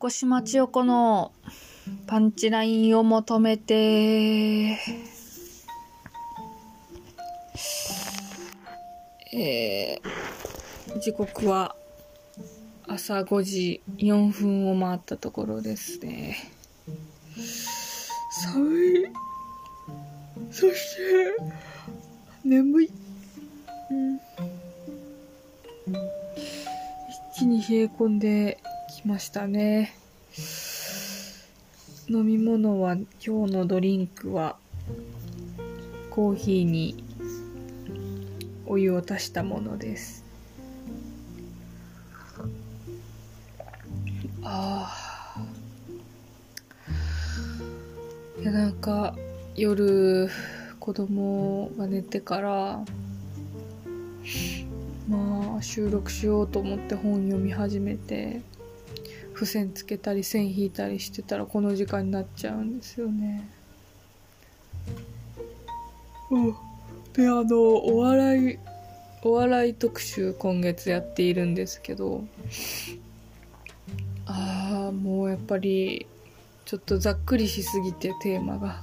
横島千代子のパンチラインを求めて、えー、時刻は朝5時4分を回ったところですね。寒い。そして、眠い。うん。一気に冷え込んでましたね。飲み物は、今日のドリンクは、コーヒーにお湯を足したものです。ああ。いや、なんか、夜、子供が寝てから、まあ、収録しようと思って本読み始めて、付箋つけたり線引いたりしてたらこの時間になっちゃうんですよね。うん。で、あの、お笑い、お笑い特集今月やっているんですけど、ああ、もうやっぱり、ちょっとざっくりしすぎてテーマが。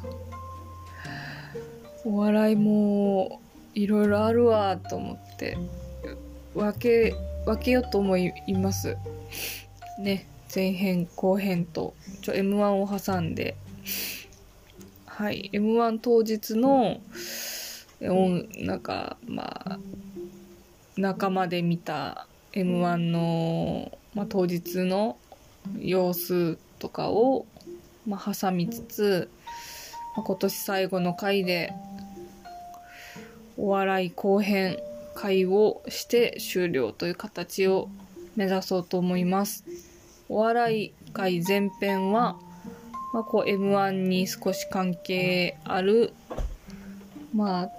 お笑いもいろいろあるわと思って分け分けようと思いますね前編後編とちょ m 1を挟んではい m 1当日のなんかまあ仲間で見た m 1の、まあ、当日の様子とかを、まあ、挟みつつ、まあ、今年最後の回でお笑い後編会をして終了という形を目指そうと思います。お笑い会前編は、まあ、こう M1 に少し関係ある、まあ、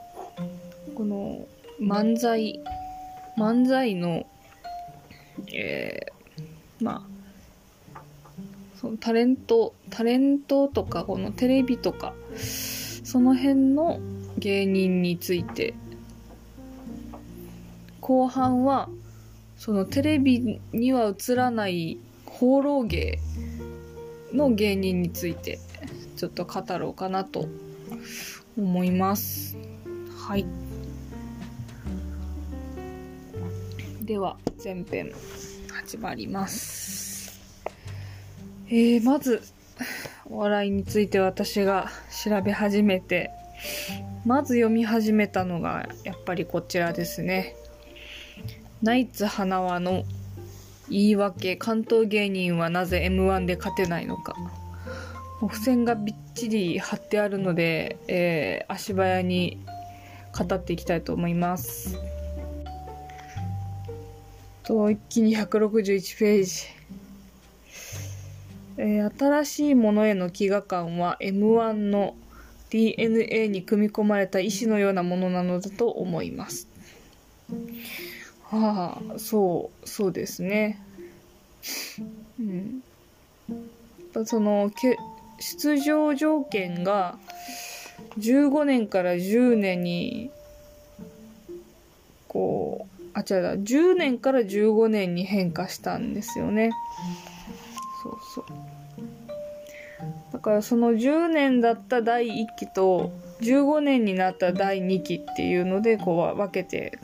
この漫才、漫才の、えー、まあ、そのタレント、タレントとか、このテレビとか、その辺の芸人について後半はそのテレビには映らない放浪芸の芸人についてちょっと語ろうかなと思います。はい。では前編始まります。えー、まずお笑いについて私が調べ始めてまず読み始めたのがやっぱりこちらですね。ナイツ花輪の言い訳関東芸人はなぜ M1 で勝てないのか。付箋がびっちり貼ってあるので、えー、足早に語っていきたいと思います。と、一気に161ページ。えー、新しいものへの飢餓感は M1 の DNA に組み込まれた意志のようなものなのだと思います。はあ、そう、そうですね。うん。その、け出場条件が15年から10年に、こう、あ、違うだ、10年から15年に変化したんですよね。そうそう。だからその10年だった第1期と15年になった第2期っていうのでこう分けて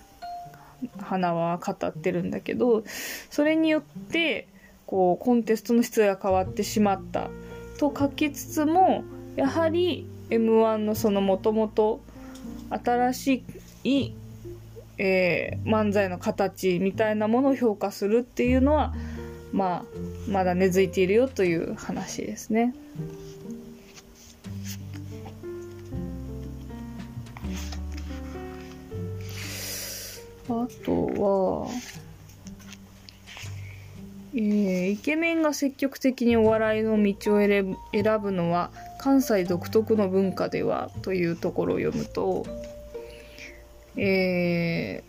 花は語ってるんだけどそれによってこうコンテストの質が変わってしまったと書きつつもやはり m 1のそのもともと新しい、えー、漫才の形みたいなものを評価するっていうのはまあまだ根付いているよという話ですね。あとは、えー、イケメンが積極的にお笑いの道を選ぶのは関西独特の文化ではというところを読むと、え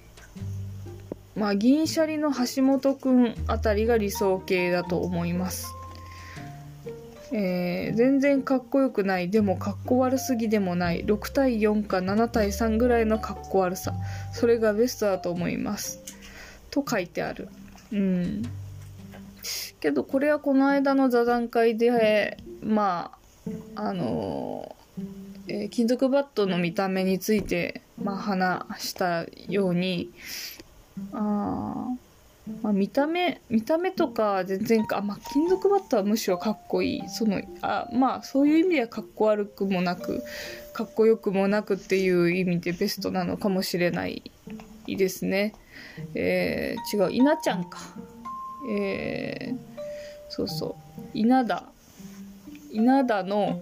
ー、まあ銀シャリの橋本くんあたりが理想形だと思います。えー、全然かっこよくない。でもかっこ悪すぎでもない。6対4か7対3ぐらいのかっこ悪さ。それがベストだと思います。と書いてある。うん。けどこれはこの間の座談会でまああのえー、金属バットの見た目について、まあ、話したようにああまあ、見た目見た目とか全然あ、まあ、金属バットはむしろかっこいいそのあまあそういう意味ではかっこ悪くもなくかっこよくもなくっていう意味でベストなのかもしれないですね。えー、違う稲ちゃんか。えー、そうそう稲田稲田の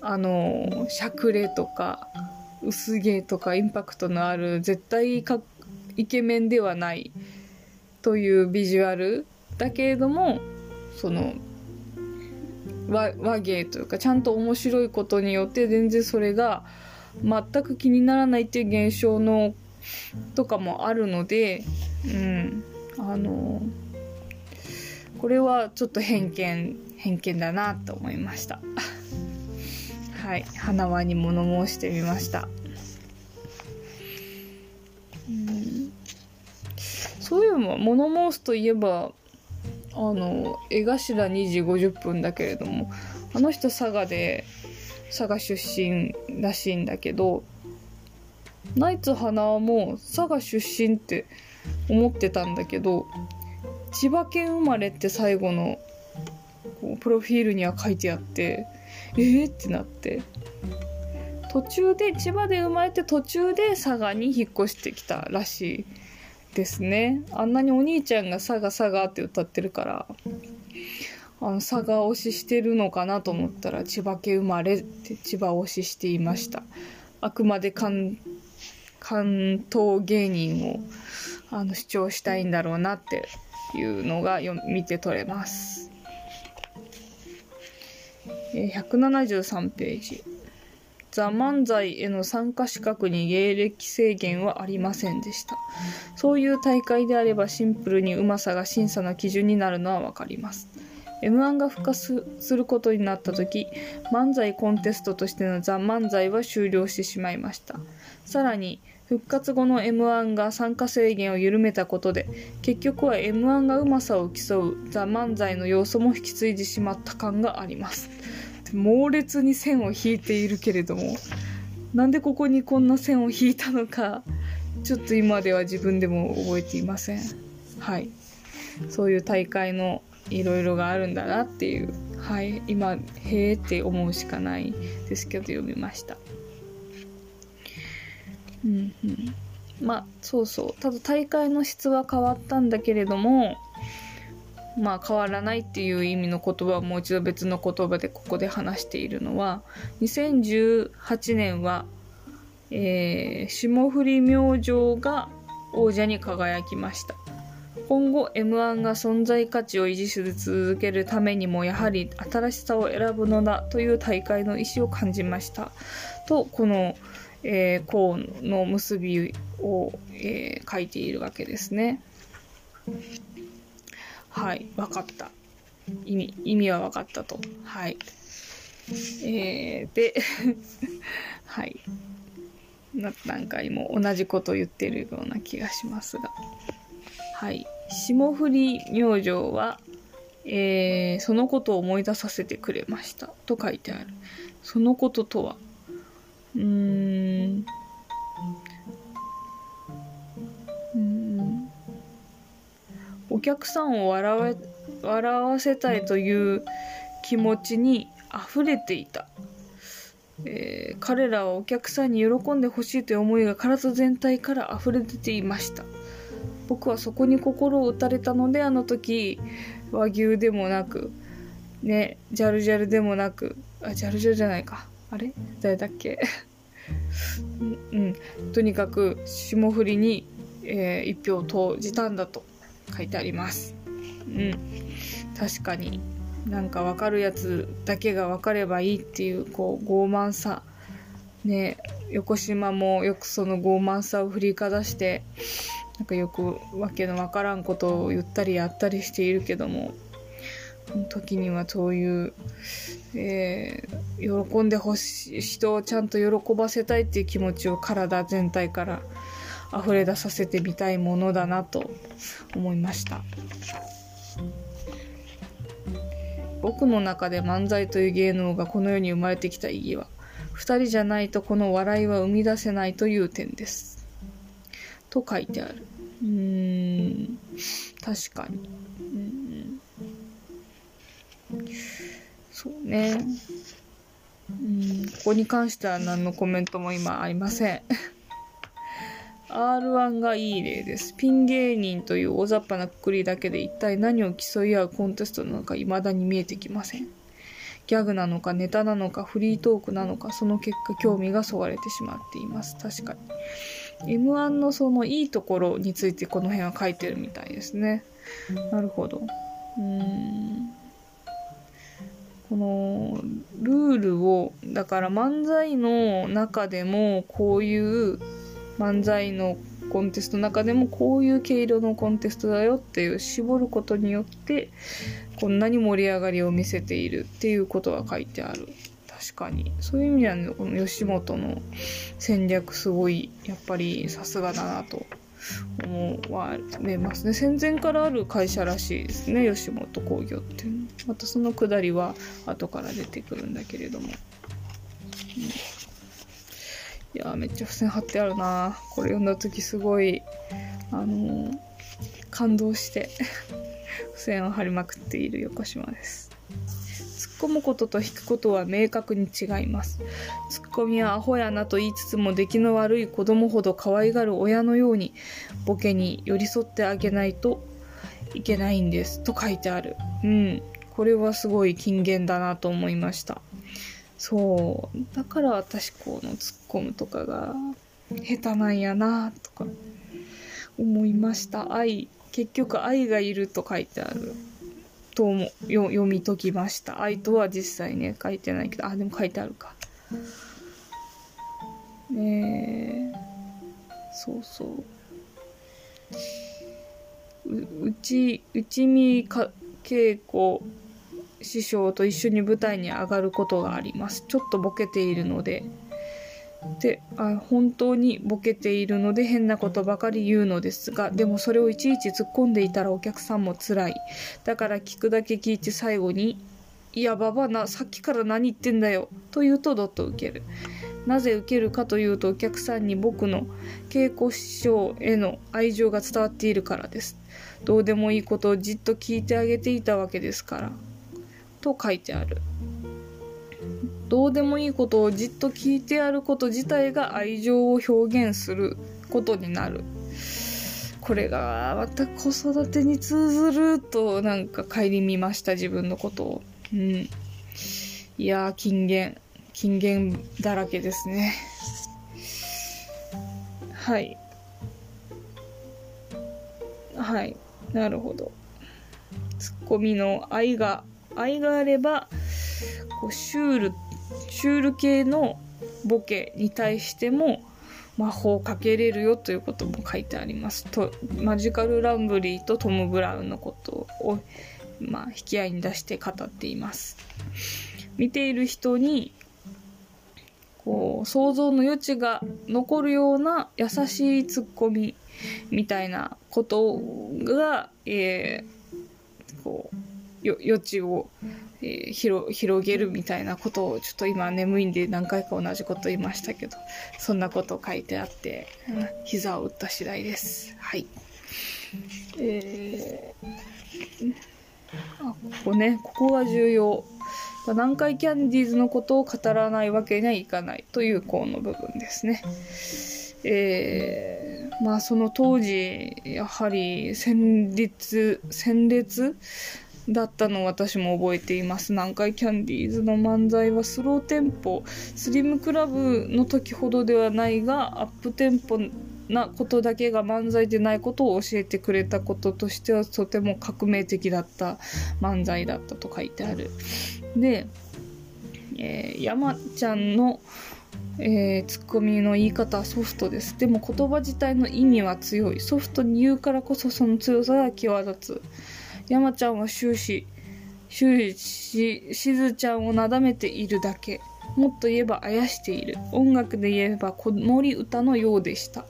あのしゃくれとか薄毛とかインパクトのある絶対かイケメンではないというビジュアルだけれどもその和和芸というかちゃんと面白いことによって全然それが全く気にならないっていう現象のとかもあるのでうんあのこれはちょっと偏見偏見だなと思いました。はい花輪に物申してみました。うん。そういうの物申すといえばあの江頭2時50分だけれどもあの人佐賀で佐賀出身らしいんだけどナイツ花輪も佐賀出身って思ってたんだけど千葉県生まれって最後のこうプロフィールには書いてあってえー、ってなって。途中で千葉で生まれて途中で佐賀に引っ越してきたらしい。ですね。あんなにお兄ちゃんが佐賀佐賀って歌ってるからあの佐賀推ししてるのかなと思ったら千葉県生まれって千葉推ししていました。あくまで関関東芸人をあの主張したいんだろうなっていうのが見て取れます、173ページ。ザ・漫才への参加資格に芸歴制限はありませんでした。そういう大会であればシンプルにうまさが審査の基準になるのはわかります。M1 が復活することになった時、漫才コンテストとしてのザ・漫才は終了してしまいました。さらに、復活後の M1 が参加制限を緩めたことで、結局は M1 がうまさを競うザ・漫才の要素も引き継いでしまった感があります。猛烈に線を引いているけれどもなんでここにこんな線を引いたのかちょっと今では自分でも覚えていません。はい。そういう大会のいろいろがあるんだなっていう。はい。今へえって思うしかないですけど読みました。うんうん。まあそうそう。ただ大会の質は変わったんだけれどもまあ変わらないっていう意味の言葉をもう一度別の言葉でここで話しているのは2018年は、えー、霜降り明星が王者に輝きました今後 m 1が存在価値を維持し続けるためにもやはり新しさを選ぶのだという大会の意思を感じましたとこの、えー、項の結びを、えー、書いているわけですね。はい、分かった。意味、意味は分かったと。はい。えー、で、はい。何回も同じこと言ってるような気がしますが。はい。霜降り明星は、えー、そのことを思い出させてくれましたと書いてある。そのこととは、うーん、お客さんを笑笑わせたいという気持ちに溢れていた、えー、彼らはお客さんに喜んでほしいという思いが体全体から溢れ出ていました。僕はそこに心を打たれたのであの時和牛でもなくねジャルジャルでもなくあジャルジャルじゃないか。あれ？誰だっけ？うん、とにかく霜降りに、えー、一票を投じたんだと。書いてあります。うん。確かになんか分かるやつだけが分かればいいっていうこう傲慢さ。ね横島もよくその傲慢さを振りかざしてなんかよくわけのわからんことを言ったりやったりしているけども時にはそういう、えー、喜んでほしい人をちゃんと喜ばせたいっていう気持ちを体全体から溢れ出させてみたいものだなと思いました。僕の中で漫才という芸能がこの世に生まれてきた意義は二人じゃないとこの笑いは生み出せないという点です。と書いてある。うーん。確かに。うん。そうね。うん。ここに関しては何のコメントも今ありません。R1 がいい例です。ピン芸人という大雑把なくくりだけで一体何を競い合うコンテストなのか未だに見えてきません。ギャグなのかネタなのかフリートークなのかその結果興味がそがれてしまっています。確かに。M1 のそのいいところについてこの辺は書いてるみたいですね。なるほど。うーん。このルールをだから漫才の中でもこういう漫才のコンテストの中でもこういう毛色のコンテストだよっていう絞ることによってこんなに盛り上がりを見せているっていうことが書いてある。確かに。そういう意味では、ね、この吉本の戦略すごいやっぱりさすがだなと思われますね。戦前からある会社らしいですね吉本興業っていうの。またそのくだりは後から出てくるんだけれども、うんいやめっちゃ付箋貼ってあるな。これ読んだ時すごいあのー、感動して付箋を貼りまくっている横島です。突っ込むことと引くことは明確に違います。ツッコミはアホやなと言いつつも出来の悪い子供ほど可愛がる親のようにボケに寄り添ってあげないといけないんですと書いてある。うん。これはすごい金言だなと思いました。そう。だから私この突っ込むとかが下手なんやなとか思いました。愛結局愛がいると書いてある。とも読み解きました。愛とは実際ね書いてないけど。あでも書いてあるか。ねえ。そうそう。ううち内見か稽古師匠と一緒に舞台に上がることがあります。ちょっとボケているので。であ本当にボケているので変なことばかり言うのですがでもそれをいちいち突っ込んでいたらお客さんも辛い。だから聞くだけ聞いて最後に「いやばばなさっきから何言ってんだよ」と言うとどっと受ける。なぜ受けるかというとお客さんに僕の稽古師匠への愛情が伝わっているからです。どうでもいいことをじっと聞いてあげていたわけですから。と書いてある。どうでもいいことをじっと聞いてやること自体が愛情を表現することになる。これがまた子育てに通ずるとなんか顧みました自分のことを。うん。いやー金言。金言だらけですね。はい。はい。なるほど。ツッコミの愛が愛があればこうシュールシュール系のボケに対しても魔法をかけれるよということも書いてあります。とマジカル・ランブリーとトム・ブラウンのことを、まあ、引き合いに出して語っています。見ている人にこう想像の余地が残るような優しいツッコミみたいなことが、えー、こう余地を、えー、広広げるみたいなことをちょっと今眠いんで何回か同じこと言いましたけどそんなこと書いてあって、うん、膝を打った次第です。はい。えー、あここねここが重要。南海キャンディーズのことを語らないわけにはいかないという項の部分ですね。えー、まあその当時やはり戦列戦列だったのを私も覚えています南海キャンディーズの漫才はスローテンポスリムクラブの時ほどではないがアップテンポなことだけが漫才でないことを教えてくれたこととしてはとても革命的だった漫才だったと書いてある。で、えー、山ちゃんのえー、ツッコミの言い方はソフトです。でも言葉自体の意味は強い。ソフトに言うからこそその強さが際立つ。山ちゃんは終始、終始、しずちゃんをなだめているだけ。もっと言えばあやしている。音楽で言えば子守歌のようでした。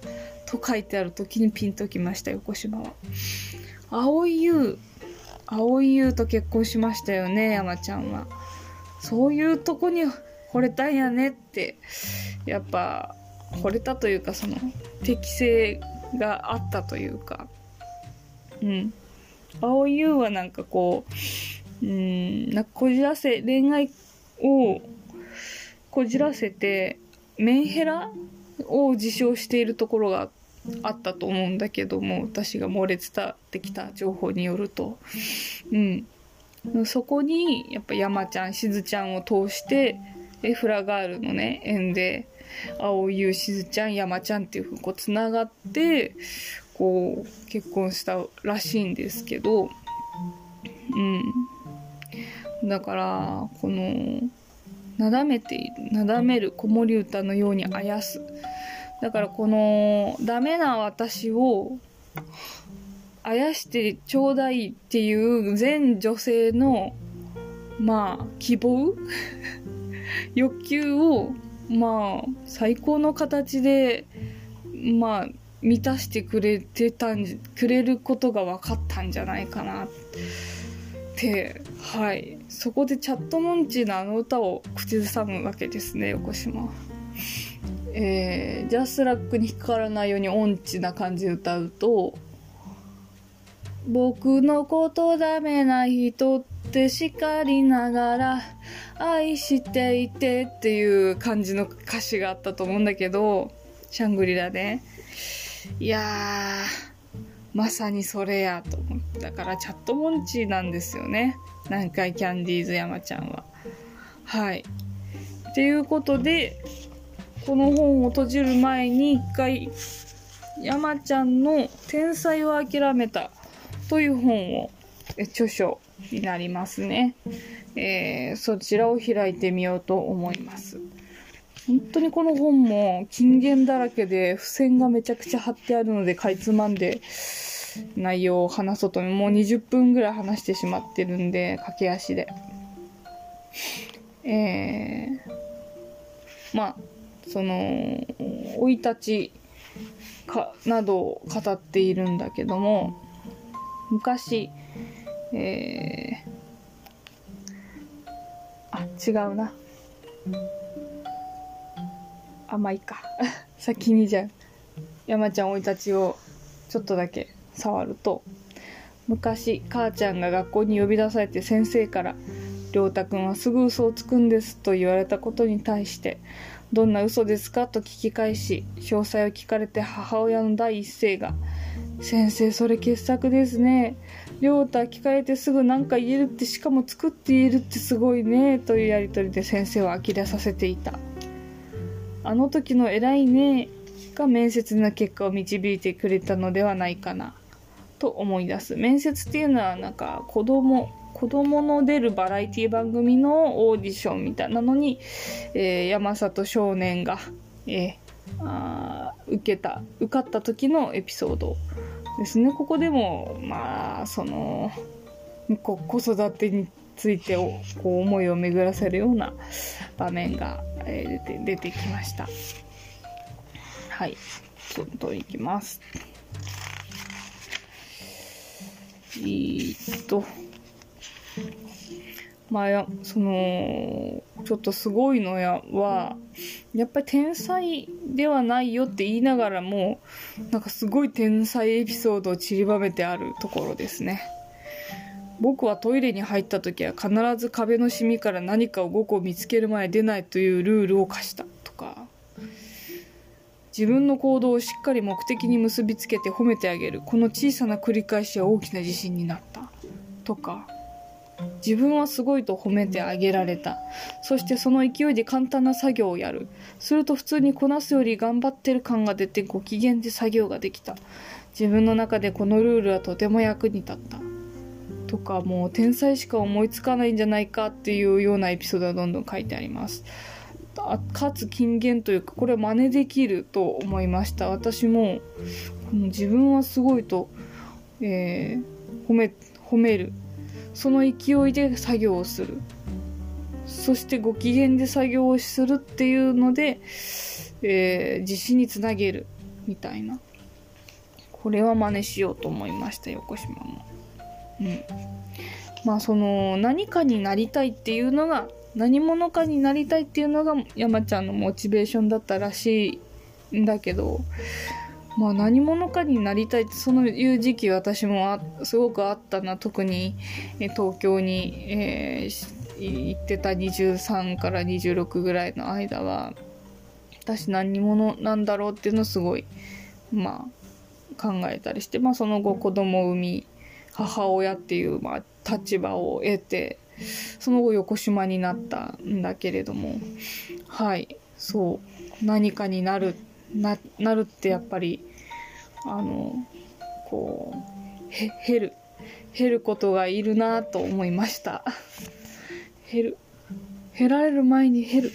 と書いてある時にピンときました、横島は。青い優、青い優と結婚しましたよね山ちゃんはそういうとこに惚れたんやねってやっぱ惚れたというかその適性があったというかうん青優はなんかこううんなんかこじらせ恋愛をこじらせてメンヘラを自称しているところがあったと思うんだけども私が漏れ伝ってきた情報によると。うん。そこにやっぱ山ちゃんしずちゃんを通してエフラガールのね縁で青優しずちゃん山ちゃんっていうふうにこうつながってこう結婚したらしいんですけどうん。だからこのなだめているなだめる子守歌のようにあやす。だからこのダメな私をあやしてちょうだいっていう全女性のまあ希望？欲求をまあ最高の形でまあ満たしてくれてたんくれることが分かったんじゃないかなって。はい。そこでチャットモンチーのあの歌を口ずさむわけですね横島。えー、ジャスラックに引っかからないように音痴な感じで歌うと僕のことダメな人って叱りながら愛していてっていう感じの歌詞があったと思うんだけど、シャングリラで。いやー、まさにそれやと思った。からチャットモンチーなんですよね。南海キャンディーズ山ちゃんは。はい。っていうことで、この本を閉じる前に一回、山ちゃんの天才を諦めたという本を、著書になりますね。えー、そちらを開いてみようと思います。本当にこの本も金言だらけで付箋がめちゃくちゃ貼ってあるのでかいつまんで内容を話そうともう20分ぐらい話してしまってるんで駆け足で。えー、まあその生い立ちかなどを語っているんだけども昔えーあ違うなあまあいか。先にじゃあ山ちゃん生い立ちをちょっとだけ触ると。昔母ちゃんが学校に呼び出されて先生から「亮太くんはすぐ嘘をつくんです」と言われたことに対して「どんな嘘ですか?」と聞き返し詳細を聞かれて母親の第一声が「先生それ傑作ですね。亮太聞かれてすぐ何か言えるってしかも作って言えるってすごいねというやり取りで先生を呆れさせていた。あの時の偉いねが面接の結果を導いてくれたのではないかなと思い出す。面接っていうのはなんか子供子供の出るバラエティ番組のオーディションみたいなのに、えー、山里少年が、えー、あ受けた受かった時のエピソードですね。ここでもまあその子育てについてこう思いを巡らせるような場面が、えー、出て出てきました。はい。どんどんいきます。えー、っと。まあそのちょっとすごいのやはやっぱり天才ではないよって言いながらもなんかすごい天才エピソードを散りばめてあるところですね僕はトイレに入った時は必ず壁のシミから何かを5個見つける前出ないというルールを課したとか。自分の行動をしっかり目的に結びつけて褒めてあげる。この小さな繰り返しは大きな自信になった。とか。自分はすごいと褒めてあげられた。そしてその勢いで簡単な作業をやる。すると普通にこなすより頑張ってる感が出てご機嫌で作業ができた。自分の中でこのルールはとても役に立った。とかもう天才しか思いつかないんじゃないかっていうようなエピソードがどんどん書いてあります。かつ金言というかこれ真似できると思いました。私も自分はすごいと、えー、褒め褒める。その勢いで作業をする。そしてご機嫌で作業をするっていうので、えー、自信につなげるみたいな。これは真似しようと思いました横島も。うん。まあその何かになりたいっていうのが何者かになりたいっていうのが山ちゃんのモチベーションだったらしいんだけどまあ何者かになりたいってそういう時期私もすごくあったな特に東京に、えー、行ってた23から26ぐらいの間は私何者なんだろうっていうのをすごいまあ考えたりして、まあ、その後子供を産み母親っていう、まあ、立場を得てその後横島になったんだけれどもはいそう何かになるななるってやっぱりあのこうへ減る減ることがいるなと思いました。減る減られる前に減る。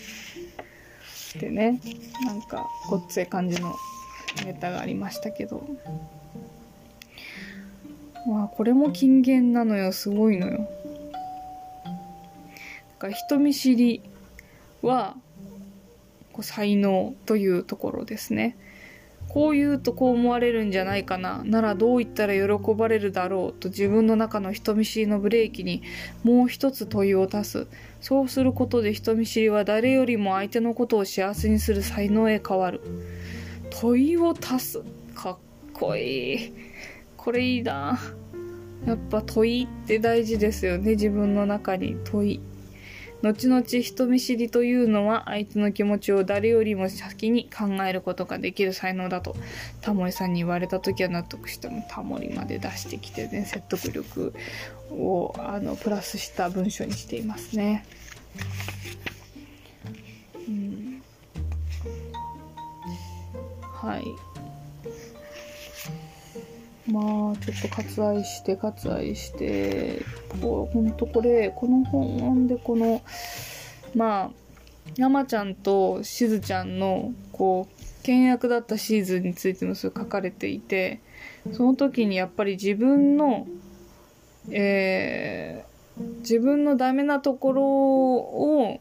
ってねなんかごっつい感じのネタがありましたけど。まあこれも金言なのよすごいのよだから人見知りはこう才能というところですね。こう言うとこう思われるんじゃないかな。ならどう言ったら喜ばれるだろうと自分の中の人見知りのブレーキにもう一つ問いを足す。そうすることで人見知りは誰よりも相手のことを幸せにする才能へ変わる。問いを足す。かっこいい。これいいな。やっぱ問いって大事ですよね。自分の中に問い。後々人見知りというのは相手の気持ちを誰よりも先に考えることができる才能だとタモリさんに言われた時は納得してもタモリまで出してきてね説得力をあのプラスした文章にしていますね。うん、はいまあちょっと割愛して割愛して。ほんとこれこの本なんでこのまあ山ちゃんとしずちゃんのこう倹約だったシーズンについてもそれ書かれていてその時にやっぱり自分のえー、自分のダメなところを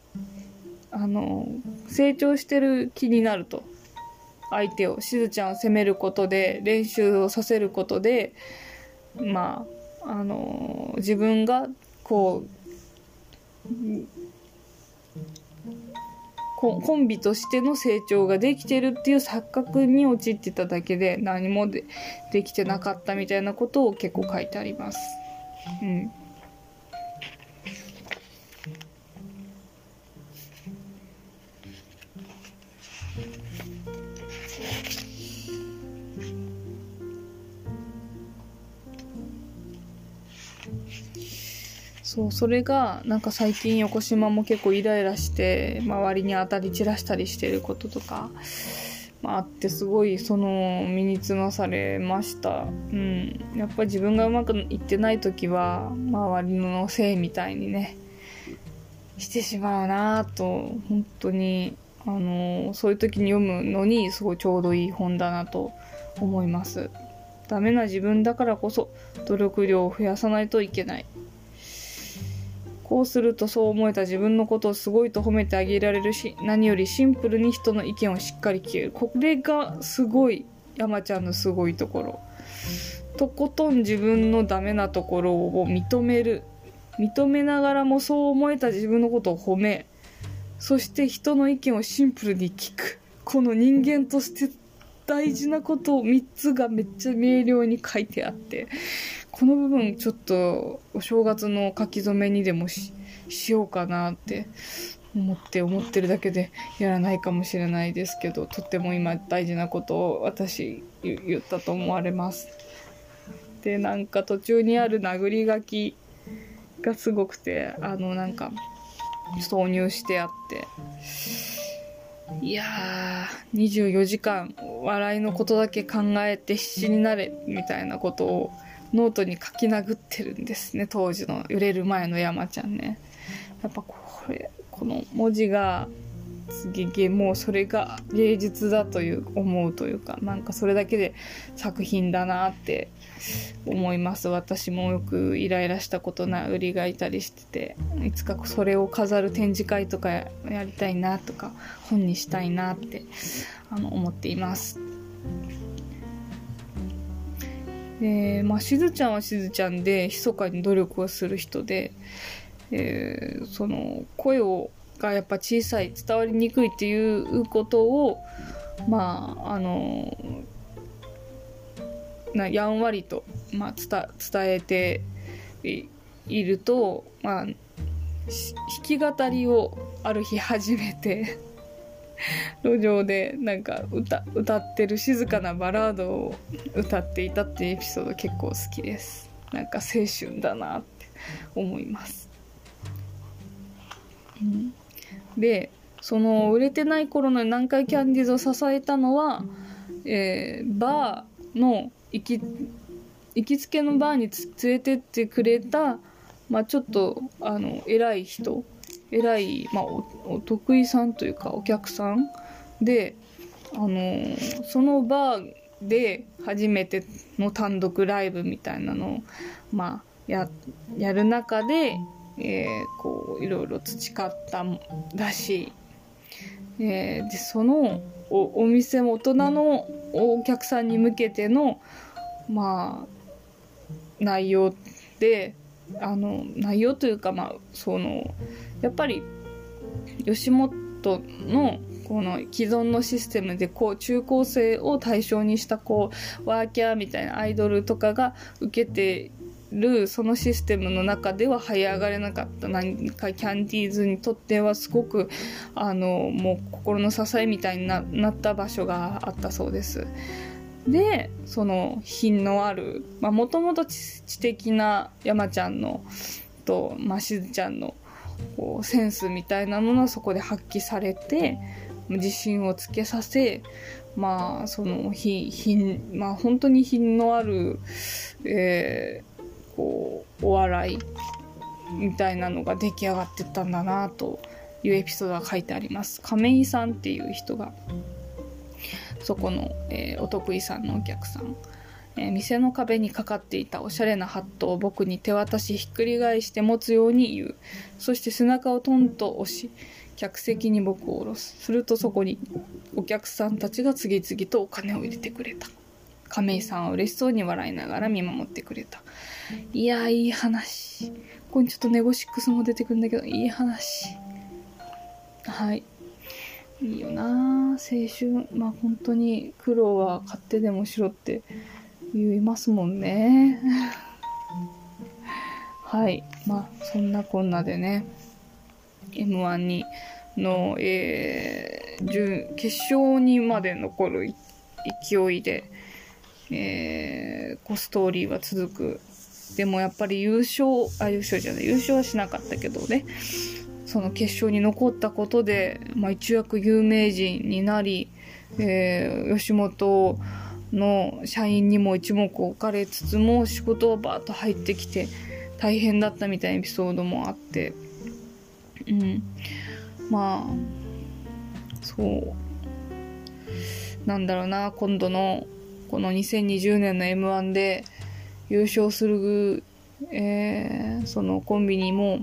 あの成長してる気になると。相手をしずちゃんを責めることで練習をさせることでまああの自分がこうコンビとしての成長ができてるっていう錯覚に陥ってただけで何もでできてなかったみたいなことを結構書いてあります。うんそうそれがなんか最近横島も結構イライラして周りに当たり散らしたりしてることとか、まあ、あってすごいその身につまされました。うん。やっぱ自分がうまくいってない時は周りのせいみたいにねしてしまうなと本当にあのそういう時に読むのにすごいちょうどいい本だなと思います。ダメな自分だからこそ努力量を増やさないといけない。こうするとそう思えた自分のことをすごいと褒めてあげられるし何よりシンプルに人の意見をしっかり聞ける。これがすごい山ちゃんのすごいところ。とことん自分のダメなところを認める。認めながらもそう思えた自分のことを褒めそして人の意見をシンプルに聞く。この人間として大事なことを3つがめっちゃ明瞭に書いてあってこの部分ちょっとお正月の書き初めにでもしようかなって思って思ってるだけでやらないかもしれないですけどとっても今大事なことを私言ったと思われます。でなんか途中にある殴り書きがすごくてあのなんか挿入してあっていやー24時間笑いのことだけ考えて必死になれみたいなことをノートに書き殴ってるんですね。当時の揺れる前の山ちゃんね。やっぱこれこの文字がすげえもうそれが芸術だという思うというかなんかそれだけで作品だなって思います。私もよくイライラしたことない売りがいたりしてていつかそれを飾る展示会とかやりたいなとか本にしたいなってあの思っています。でまあしずちゃんはしずちゃんで密かに努力をする人で、えー、その声をがやっぱ小さい伝わりにくいっていうことをまああのなやんわりと、まあ、伝えていると、まあ、弾き語りをある日始めて路上でなんか歌歌ってる静かなバラードを歌っていたっていうエピソード結構好きです。なんか青春だなって思います、うん、でその売れてない頃の南海キャンディーズを支えたのは、えー、バーの行き行きつけのバーに連れてってくれた、まあ、ちょっとあの偉い人偉い、まあ、お得意さんというかお客さんで、あのー、そのバーで初めての単独ライブみたいなのを、まあ、ややる中で、えー、こういろいろ培ったらしい。えー、でそのおお店も大人のお客さんに向けてのまあ内容であの内容というかまあそのやっぱり吉本のこの既存のシステムでこう中高生を対象にしたこうワーキャーみたいなアイドルとかが受けてるそのシステムの中では這い上がれなかった何かキャンディーズにとってはすごくあのもう心の支えみたいになった場所があったそうです。でその品のあるもともと知的な山ちゃんのと、まあ、しずちゃんのこうセンスみたいなものはそこで発揮されて自信をつけさせまあその品まあ本当に品のある、えー、こうお笑いみたいなのが出来上がってったんだなというエピソードが書いてあります。亀井さんっていう人がそこの、えー、お得意さんのお客さん、えー、店の壁にかかっていたおしゃれなハットを僕に手渡しひっくり返して持つように言う。そして背中をトンと押し客席に僕を下ろす。するとそこにお客さんたちが次々とお金を入れてくれた。亀井さんは嬉しそうに笑いながら見守ってくれた。いやいい話。ここにちょっとネゴシックスも出てくるんだけどいい話。はい。いいよな青春。まあ本当に苦労は買ってでもしろって言いますもんね。はい。まあそんなこんなでね m 1にの、えー、決勝にまで残る勢いで、えー、ストーリーは続く。でもやっぱり優勝あ優勝じゃない優勝はしなかったけどねその決勝に残ったことで、まあ、一躍有名人になり、えー、吉本の社員にも一目置かれつつも仕事はバーッと入ってきて大変だったみたいなエピソードもあって。うん。まあそう。なんだろうな今度のこの2020年の m 1で優勝する、えー、そのコンビニも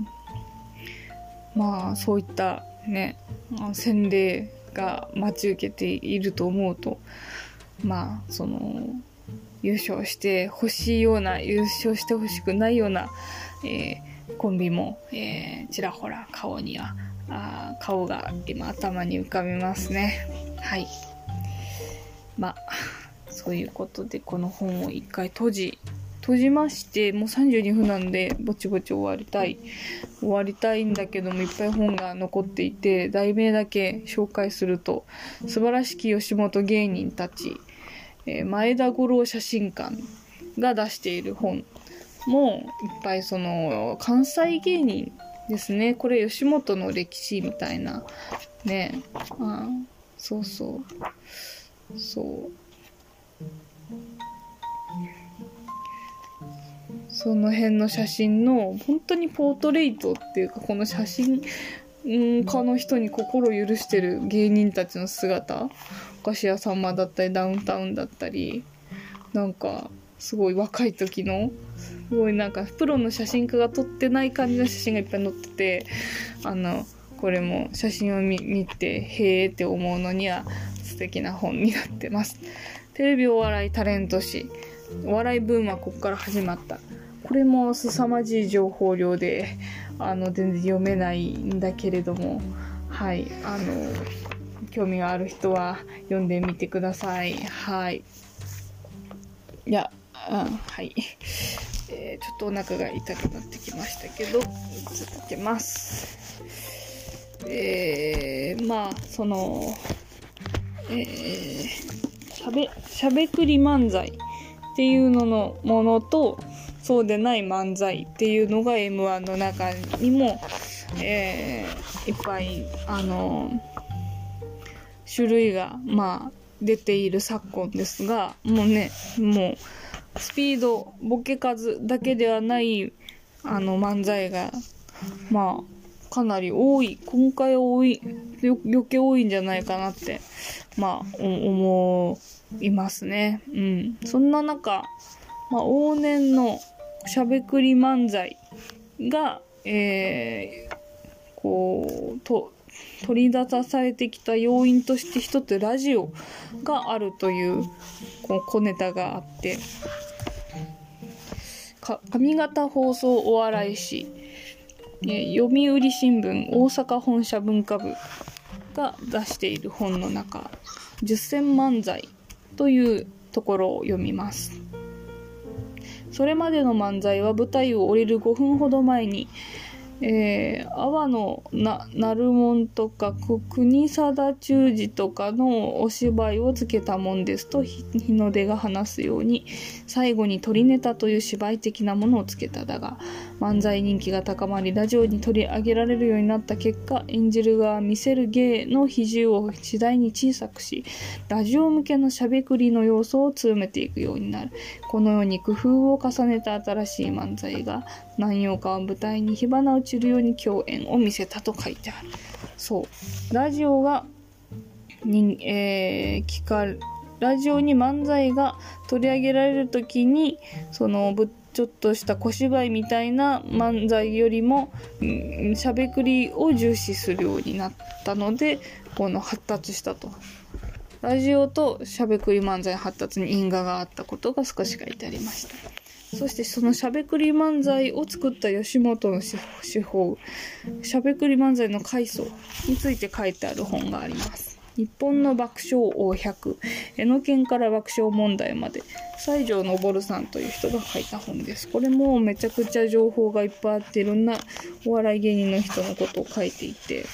まあそういったね洗礼が待ち受けていると思うとまあその優勝してほしいような優勝してほしくないような、えー、コンビも、えー、ちらほら顔にはあ顔が今頭に浮かびますね。はい。まあそういうことでこの本を一回閉じ閉じましてもう32分なんでぼちぼち終わりたい。終わりたいんだけどもいっぱい本が残っていて題名だけ紹介すると「素晴らしき吉本芸人たち」えー、前田五郎写真館が出している本もいっぱいその関西芸人ですね。これ吉本の歴史みたいな。ね。あそうそう。そう。その辺の写真の本当にポートレートっていうかこの写真家の人に心許してる芸人たちの姿菓子屋さんまだったりダウンタウンだったりなんかすごい若い時のすごいなんかプロの写真家が撮ってない感じの写真がいっぱい載っててあのこれも写真を見てへえって思うのには素敵な本になってます。テレビお笑いタレント誌お笑いブームはここから始まったこれも凄まじい情報量であの全然読めないんだけれどもはいあの興味がある人は読んでみてください。はい。いや、うん、はい、えー、ちょっとお腹が痛くなってきましたけど続けます。えー、まあそのえー、しゃべしゃべくり漫才っていうののものとそうでない漫才っていうのが m 1の中にも、えー、いっぱいあの種類がまあ出ている昨今ですがもうねもうスピードボケ数だけではないあの漫才がまあかなり多い今回多い余計多いんじゃないかなってまあ思いますね。うん。そんな中、まあ、往年のしゃべくり漫才が、えー、こうと取り出されてきた要因として一つラジオがあるというこう小ネタがあって上方放送お笑い誌、え読売新聞大阪本社文化部が出している本の中「十選漫才」というところを読みます。それまでの漫才は舞台を降りる5分ほど前にえー、阿波のな鳴門とか国定忠治とかのお芝居をつけたもんですと日の出が話すように最後に鳥ネタという芝居的なものをつけただが漫才人気が高まりラジオに取り上げられるようになった結果演じる側見せる芸の比重を次第に小さくしラジオ向けのしゃべくりの要素を強めていくようになるこのように工夫を重ねた新しい漫才が南洋川を舞台に火花を散るように共演を見せたと書いてある。そう。ラジオが、に、えー、聞かラジオに漫才が取り上げられる時に、その、ぶちょっとした小芝居みたいな漫才よりも、しゃべくりを重視するようになったので、この発達したと。ラジオとしゃべくり漫才発達に因果があったことが少し書いてありました。そしてそのしゃべくり漫才を作った吉本の手法、しゃべくり漫才の階層について書いてある本があります。日本の爆笑王100、江ノ県から爆笑問題まで、西条昇さんという人が書いた本です。これもめちゃくちゃ情報がいっぱいあって、いろんなお笑い芸人の人のことを書いていて、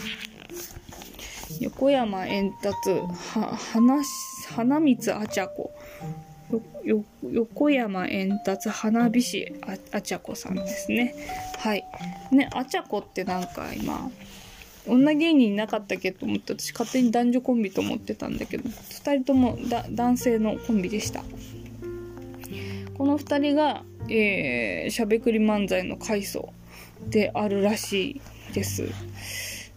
横山円達、は、花、花光あちゃこ、よ横山円達花火師あちゃこさんですね。はい。ねあちゃこってなんか今女芸人いなかったっけと思って私勝手に男女コンビと思ってたんだけど2人ともだ男性のコンビでした。この2人が、えー、しゃべくり漫才の階層であるらしいです。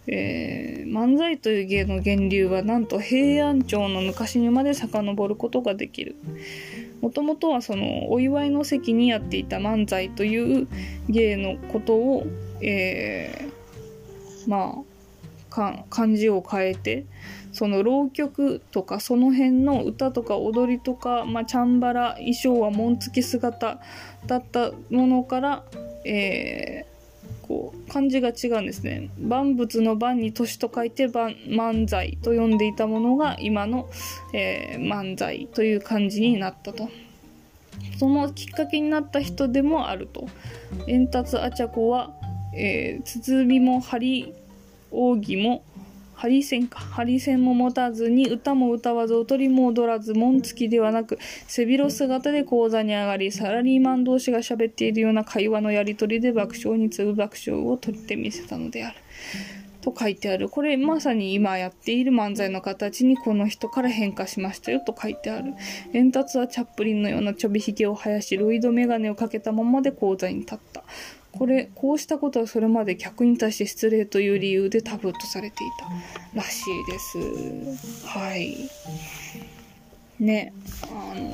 えー、漫才という芸の源流はなんと平安朝の昔にまで遡ることができる。もともとはそのお祝いの席にやっていた漫才という芸のことを、えー、まあ漢字を変えてその浪曲とかその辺の歌とか踊りとか、まあ、チャンバラ衣装は紋付き姿だったものから、えーこう漢字が違うんですね。万物の万に年と書いて漫才と呼んでいたものが今の、えー、漫才という漢字になったと。そのきっかけになった人でもあると。円達あちゃこは、えー、包みも張扇もハリセンか。ハリセンも持たずに、歌も歌わず、踊りも踊らず、紋付きではなく、背広姿で講座に上がり、サラリーマン同士が喋っているような会話のやりとりで爆笑に次ぐ爆笑を取ってみせたのである。と書いてある。これまさに今やっている漫才の形にこの人から変化しましたよと書いてある。円達はチャップリンのようなちょびひげを生やし、ロイドメガネをかけたままで講座に立った。これこうしたことはそれまで客に対して失礼という理由でタブーとされていたらしいです。はい。ね。あの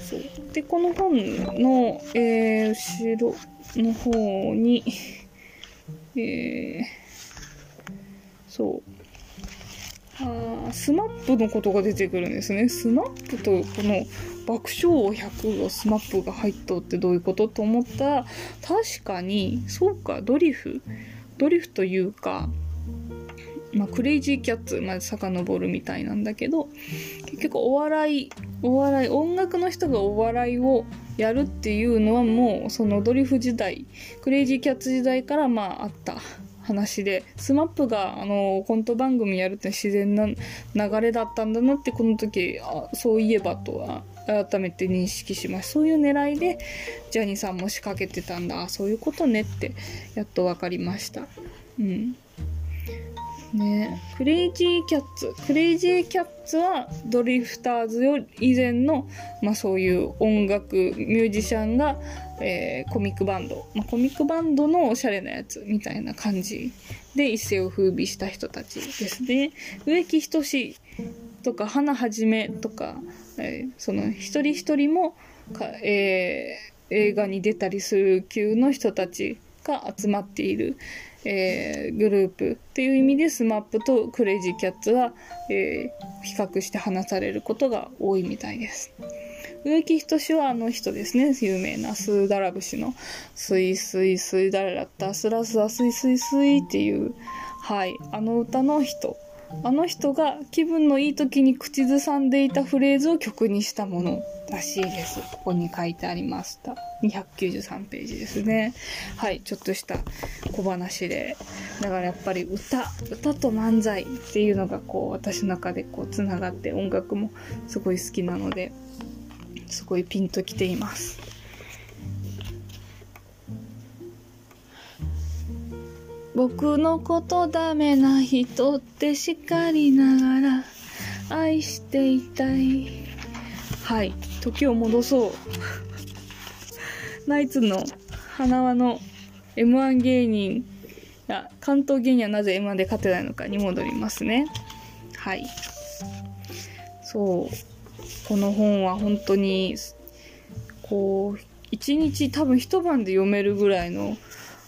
そう。でこの本の、えー、後ろの方にえー、そう。あスマップのことが出てくるんですね。スマップとこの爆笑100がスマップが入っとってどういうこと？と思ったら確かにそうかドリフ。ドリフというか、まあ、クレイジーキャッツまで遡るみたいなんだけど結局お笑いお笑い音楽の人がお笑いをやるっていうのはもうそのドリフ時代クレイジーキャッツ時代からまああった。話で SMAP があのコント番組やるって自然な流れだったんだなってこの時あそういえばとは改めて認識します。そういう狙いでジャニーさんも仕掛けてたんだ。そういうことねってやっと分かりました。うん。ね。クレイジーキャッツ。クレイジーキャッツはドリフターズより以前の、まあ、そういう音楽ミュージシャンが、えー、コミックバンド、まあ、コミックバンドのおしゃれなやつみたいな感じで一世を風靡した人たちですね。植木仁とか花はじめとか、その一人一人もか、えー、映画に出たりする級の人たちが集まっている、えー、グループっていう意味で SMAP とクレイジーキャッツは、え、比較して話されることが多いみたいです。植木等はあの人ですね。有名なスーダラ節のスイスイスイダラだったスラスラスイスイスイっていう、はい、あの歌の人。あの人が気分のいい時に口ずさんでいたフレーズを曲にしたものらしいです。ここに書いてありました。293ページですね。はい、ちょっとした小話で。だからやっぱり歌、歌と漫才っていうのがこう私の中でこう繋がって音楽もすごい好きなので、すごいピンときています。僕のことダメな人って叱りながら愛していたい。はい。時を戻そう。ナイツの花輪の m 1芸人や関東芸人はなぜ m 1で勝てないのかに戻りますね。はい。そう。この本は本当にこう一日多分一晩で読めるぐらいの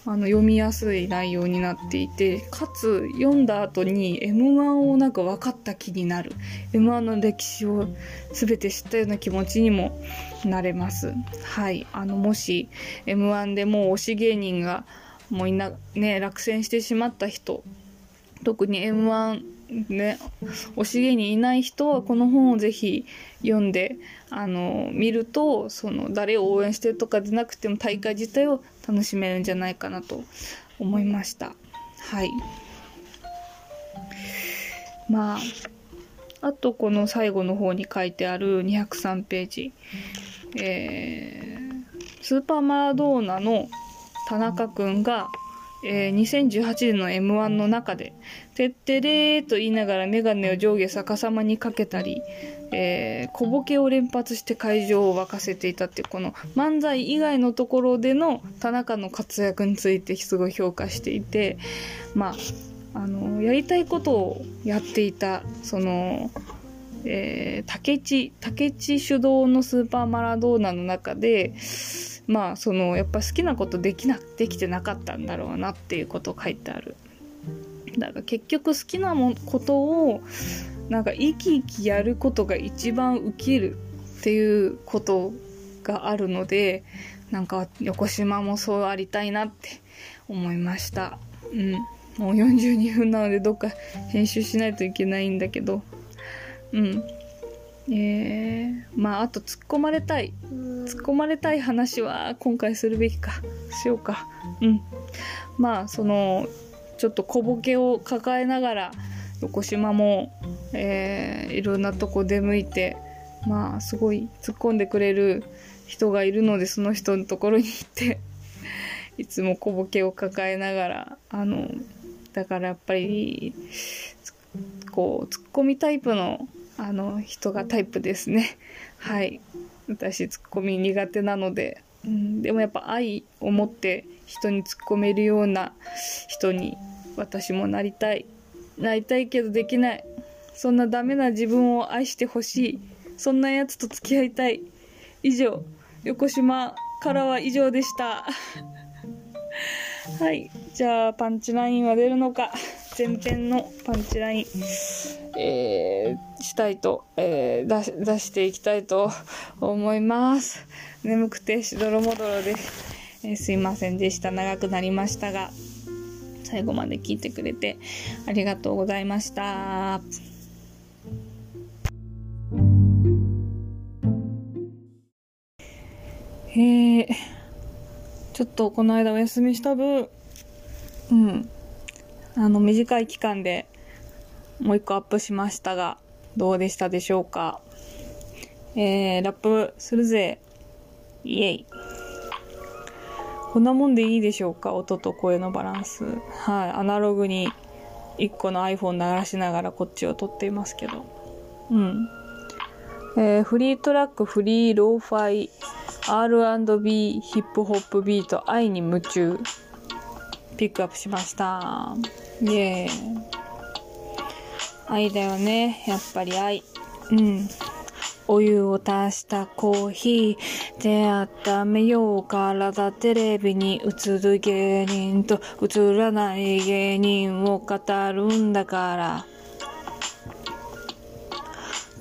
あの読みやすい内容になっていてかつ読んだ後に m 1をなんか分かった気になる。m 1の歴史を全て知ったような気持ちにもなれます。はい。あのもし m 1でもう推し芸人がもういなね落選してしまった人特に m 1ね、推し芸人いない人はこの本をぜひ読んであの見るとその誰を応援してるとかでなくても大会自体を楽しめるんじゃないかなと思いました。はい。まああとこの最後の方に書いてある203ページ。えー、スーパーマラドーナの田中君がえー、2018年の m 1の中で「てってれー」と言いながら眼鏡を上下逆さまにかけたり、えー、小ボケを連発して会場を沸かせていたっていうこの漫才以外のところでの田中の活躍についてすごい評価していてまああのやりたいことをやっていたそのえー、竹地竹地主導のスーパーマラドーナの中でまあそのやっぱ好きなことできなできてなかったんだろうなっていうことを書いてある。だから結局好きなもことをなんか生き生きやることが一番ウケるっていうことがあるのでなんか横島もそうありたいなって思いました。うん。もう42分なのでどっか編集しないといけないんだけど。うん。えー、まああと突っ込まれたい。突っ込まれたい話は今回するべきか。しようか。うん。まあそのちょっと小ボケを抱えながら横島も、えー、いろんなとこ出向いてまあすごい突っ込んでくれる人がいるのでその人のところに行って いつも小ボケを抱えながらあのだからやっぱりこうツッコミタイプのあの人がタイプですね。はい。私ツッコミ苦手なので、うん、でもやっぱ愛を持って人に突っ込めるような人に私もなりたい。なりたいけどできない。そんなダメな自分を愛してほしい。そんなやつと付き合いたい。以上。横島からは以上でした。はい。じゃあパンチラインは出るのか。前編のパンチライン。えー、したいと、えー、出し、ていきたいと思います。眠くてしどろもどろです、えー、すいませんでした。長くなりましたが、最後まで聞いてくれてありがとうございました。えー、ちょっとこの間お休みした分、うん、あの短い期間でもう一個アップしましたが、どうでしたでしょうか。えー、ラップするぜ。イエイ。こんなもんでいいでしょうか？音と声のバランス。はい。アナログに1個の iPhone 流しながらこっちを撮っていますけど。うん。えー、フリートラック、フリー、ローファイ、R&B、ヒップホップビート、愛に夢中。ピックアップしました。イエーイ。愛だよね。やっぱり愛。うん。お湯を足したコーヒー。で温めよう体テレビに映る芸人と映らない芸人を語るんだから。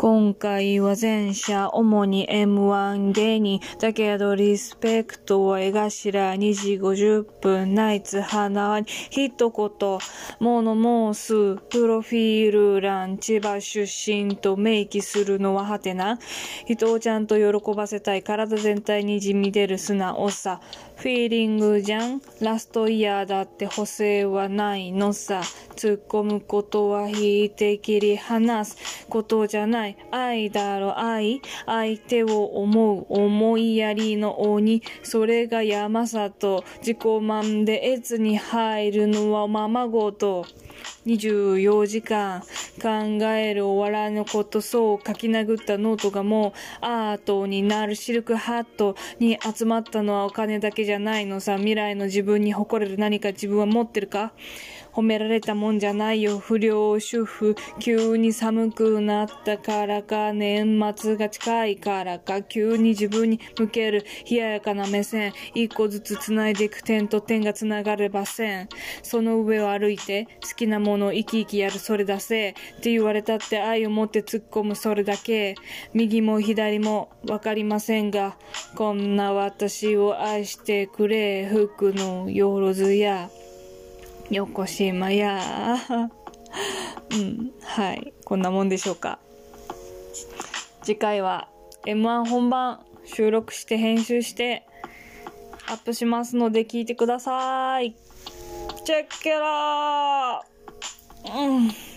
今回は前者、主に M1 芸人。だけどリスペクトは絵頭2時50分ナイツ花に一言、物申す、プロフィール欄、千葉出身と明記するのははてな。人をちゃんと喜ばせたい。体全体にじみ出る素直さ。フィーリングじゃん？ラストイヤーだって補正はないのさ。突っ込むことは引いて切り離すことじゃない。愛だろ愛？相手を思う思いやりの鬼。それが山里。自己満で越に入るのはままごと。24時間考えるお笑いのことそう書き殴ったノートがもうアートになるシルクハットに集まったのはお金だけじゃないのさ。未来の自分に誇れる何か自分は持ってるか？褒められたもんじゃないよ。不良主婦。急に寒くなったからか、年末が近いからか、急に自分に向ける冷ややかな目線。一個ずつ繋いでいく点と点が繋がれば線。その上を歩いて、好きなものを生き生きやるそれだせ。って言われたって愛を持って突っ込むそれだけ。右も左もわかりませんが、こんな私を愛してくれ。服のよろずや。横島やうん、はい。こんなもんでしょうか。次回は M1 本番収録して編集してアップしますので聞いてください。チェッケラーうん。